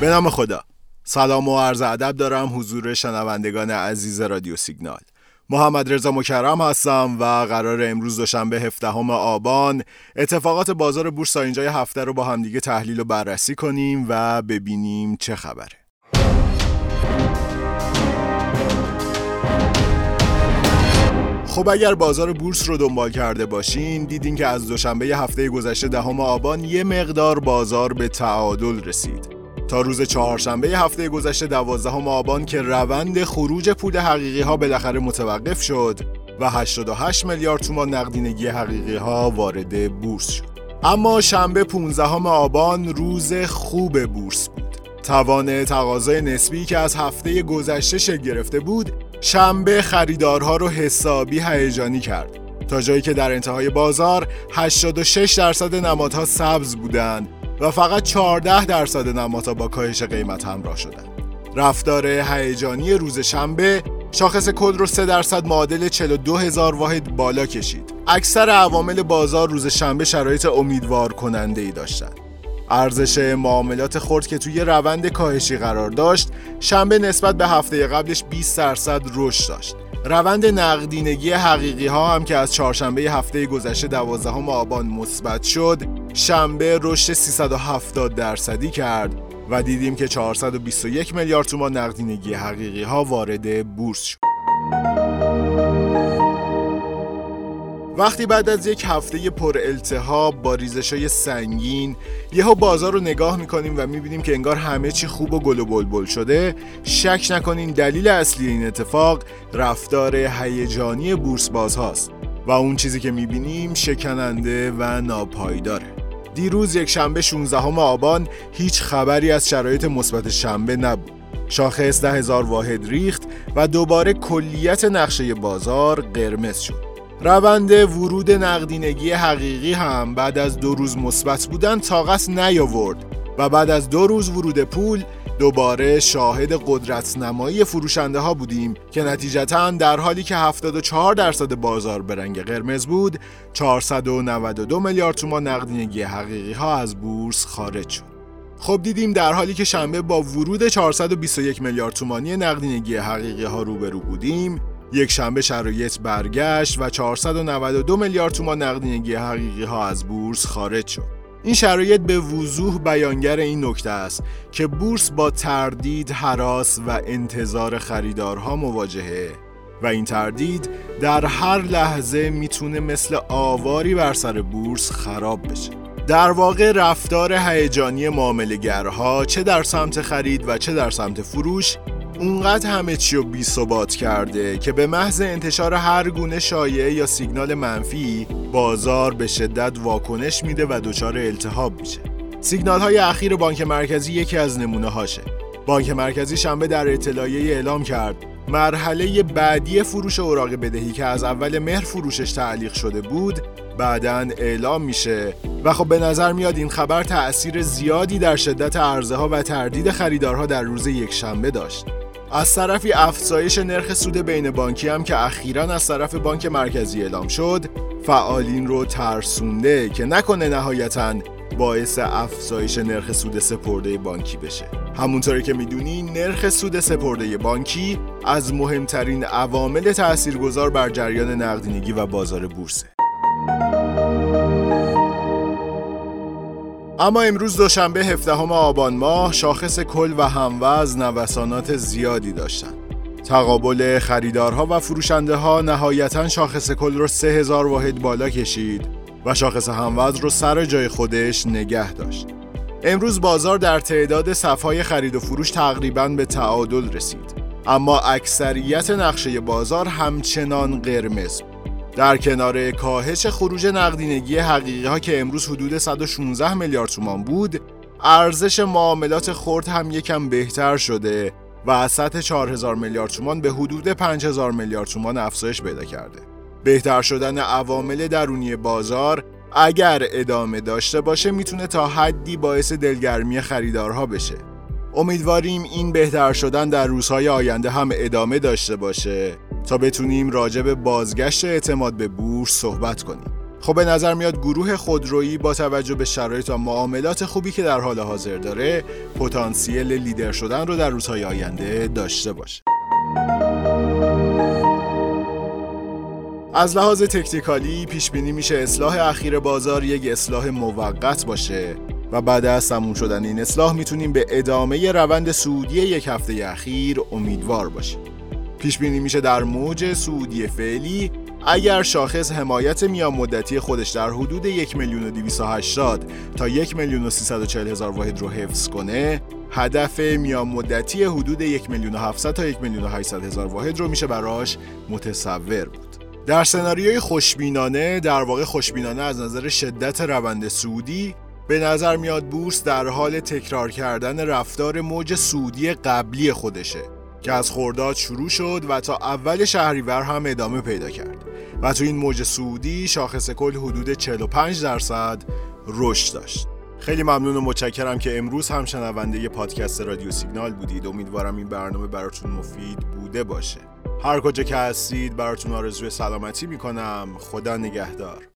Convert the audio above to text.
به نام خدا. سلام و عرض ادب دارم حضور شنوندگان عزیز رادیو سیگنال. محمد رضا مکرم هستم و قرار امروز دوشنبه 17 آبان اتفاقات بازار بورس تا اینجای هفته رو با همدیگه تحلیل و بررسی کنیم و ببینیم چه خبره. خب اگر بازار بورس رو دنبال کرده باشین دیدین که از دوشنبه هفته گذشته دهم آبان یه مقدار بازار به تعادل رسید. تا روز چهارشنبه هفته گذشته دوازدهم آبان که روند خروج پول حقیقی ها بالاخره متوقف شد و 88 میلیارد تومان نقدینگی حقیقی ها وارد بورس شد. اما شنبه 15 آبان روز خوب بورس بود. توان تقاضای نسبی که از هفته گذشته شکل گرفته بود شنبه خریدارها رو حسابی هیجانی کرد. تا جایی که در انتهای بازار 86 درصد نمادها سبز بودند و فقط 14 درصد نمادها با کاهش قیمت همراه شدند. رفتار هیجانی روز شنبه شاخص کل رو 3 درصد معادل 42 هزار واحد بالا کشید. اکثر عوامل بازار روز شنبه شرایط امیدوار کننده ای داشتند. ارزش معاملات خرد که توی روند کاهشی قرار داشت شنبه نسبت به هفته قبلش 20 درصد رشد داشت روند نقدینگی حقیقی ها هم که از چهارشنبه هفته گذشته 12 آبان مثبت شد شنبه رشد 370 درصدی کرد و دیدیم که 421 میلیارد تومان نقدینگی حقیقی ها وارد بورس شد. وقتی بعد از یک هفته پر التهاب با ریزش های سنگین یهو بازار رو نگاه می‌کنیم و می‌بینیم که انگار همه چی خوب و گل و بلبل شده شک نکنین دلیل اصلی این اتفاق رفتار هیجانی بورس باز هاست و اون چیزی که می‌بینیم شکننده و ناپایداره. دیروز یک شنبه 16 آبان هیچ خبری از شرایط مثبت شنبه نبود. شاخص ده هزار واحد ریخت و دوباره کلیت نقشه بازار قرمز شد. روند ورود نقدینگی حقیقی هم بعد از دو روز مثبت بودن طاقت نیاورد و بعد از دو روز ورود پول دوباره شاهد قدرت نمایی فروشنده ها بودیم که نتیجتا در حالی که 74 درصد بازار به رنگ قرمز بود 492 میلیارد تومان نقدینگی حقیقی ها از بورس خارج شد خب دیدیم در حالی که شنبه با ورود 421 میلیارد تومانی نقدینگی حقیقی ها روبرو بودیم یک شنبه شرایط برگشت و 492 میلیارد تومان نقدینگی حقیقی ها از بورس خارج شد. این شرایط به وضوح بیانگر این نکته است که بورس با تردید، حراس و انتظار خریدارها مواجهه و این تردید در هر لحظه می‌تونه مثل آواری بر سر بورس خراب بشه. در واقع رفتار هیجانی معاملهگرها چه در سمت خرید و چه در سمت فروش اونقدر همه چی رو بی ثبات کرده که به محض انتشار هر گونه شایعه یا سیگنال منفی بازار به شدت واکنش میده و دچار التهاب میشه. سیگنال های اخیر بانک مرکزی یکی از نمونه هاشه بانک مرکزی شنبه در اطلاعیه اعلام کرد مرحله بعدی فروش اوراق بدهی که از اول مهر فروشش تعلیق شده بود بعدا اعلام میشه. و خب به نظر میاد این خبر تأثیر زیادی در شدت عرضه ها و تردید خریدارها در روز یک شنبه داشت. از طرفی افزایش نرخ سود بین بانکی هم که اخیرا از طرف بانک مرکزی اعلام شد فعالین رو ترسونده که نکنه نهایتا باعث افزایش نرخ سود سپرده بانکی بشه. همونطوری که می‌دونی نرخ سود سپرده بانکی از مهمترین عوامل تاثیرگذار بر جریان نقدینگی و بازار بورسه. اما امروز دوشنبه 17 آبان ماه شاخص کل و هموز نوسانات زیادی داشتند. تقابل خریدارها و فروشنده ها نهایتا شاخص کل رو 3000 واحد بالا کشید و شاخص هموز رو سر جای خودش نگه داشت. امروز بازار در تعداد صفهای خرید و فروش تقریبا به تعادل رسید. اما اکثریت نقشه بازار همچنان قرمز بود. در کنار کاهش خروج نقدینگی حقیقی ها که امروز حدود 116 میلیارد تومان بود ارزش معاملات خرد هم یکم بهتر شده و از سطح 4000 میلیارد تومان به حدود 5000 میلیارد تومان افزایش پیدا کرده. بهتر شدن عوامل درونی بازار اگر ادامه داشته باشه می‌تونه تا حدی باعث دلگرمی خریدارها بشه. امیدواریم این بهتر شدن در روزهای آینده هم ادامه داشته باشه. تا بتونیم راجع به بازگشت اعتماد به بورس صحبت کنیم. خب به نظر میاد گروه خودرویی با توجه به شرایط و معاملات خوبی که در حال حاضر داره پتانسیل لیدر شدن رو در روزهای آینده داشته باشه. از لحاظ تکنیکالی پیش بینی میشه اصلاح اخیر بازار یک اصلاح موقت باشه و بعد از تموم شدن این اصلاح می‌تونیم به ادامه روند سعودی یک هفته اخیر امیدوار باشیم. پیش بینی میشه در موج سعودی فعلی. اگر شاخص حمایت میان مدتی خودش در حدود یک میلیون و 280 تا یک میلیون و 340 هزار واحد رو حفظ کنه هدف میان مدتی حدود یک میلیون و 700 تا یک میلیون و 800 هزار واحد رو میشه براش متصور بود. در سناریوی خوشبینانه در واقع خوشبینانه از نظر شدت روند سعودی به نظر میاد بورس در حال تکرار کردن رفتار موج سعودی قبلی خودشه. که از خورداد شروع شد و تا اول شهریور هم ادامه پیدا کرد. و تو این موج سعودی شاخص کل حدود 45 درصد رشد داشت. خیلی ممنون و متشکرم که امروز هم شنونده پادکست رادیو سیگنال بودید. امیدوارم این برنامه براتون مفید بوده باشه. هر کجا که هستید براتون آرزوی سلامتی می‌کنم. خدا نگهدار.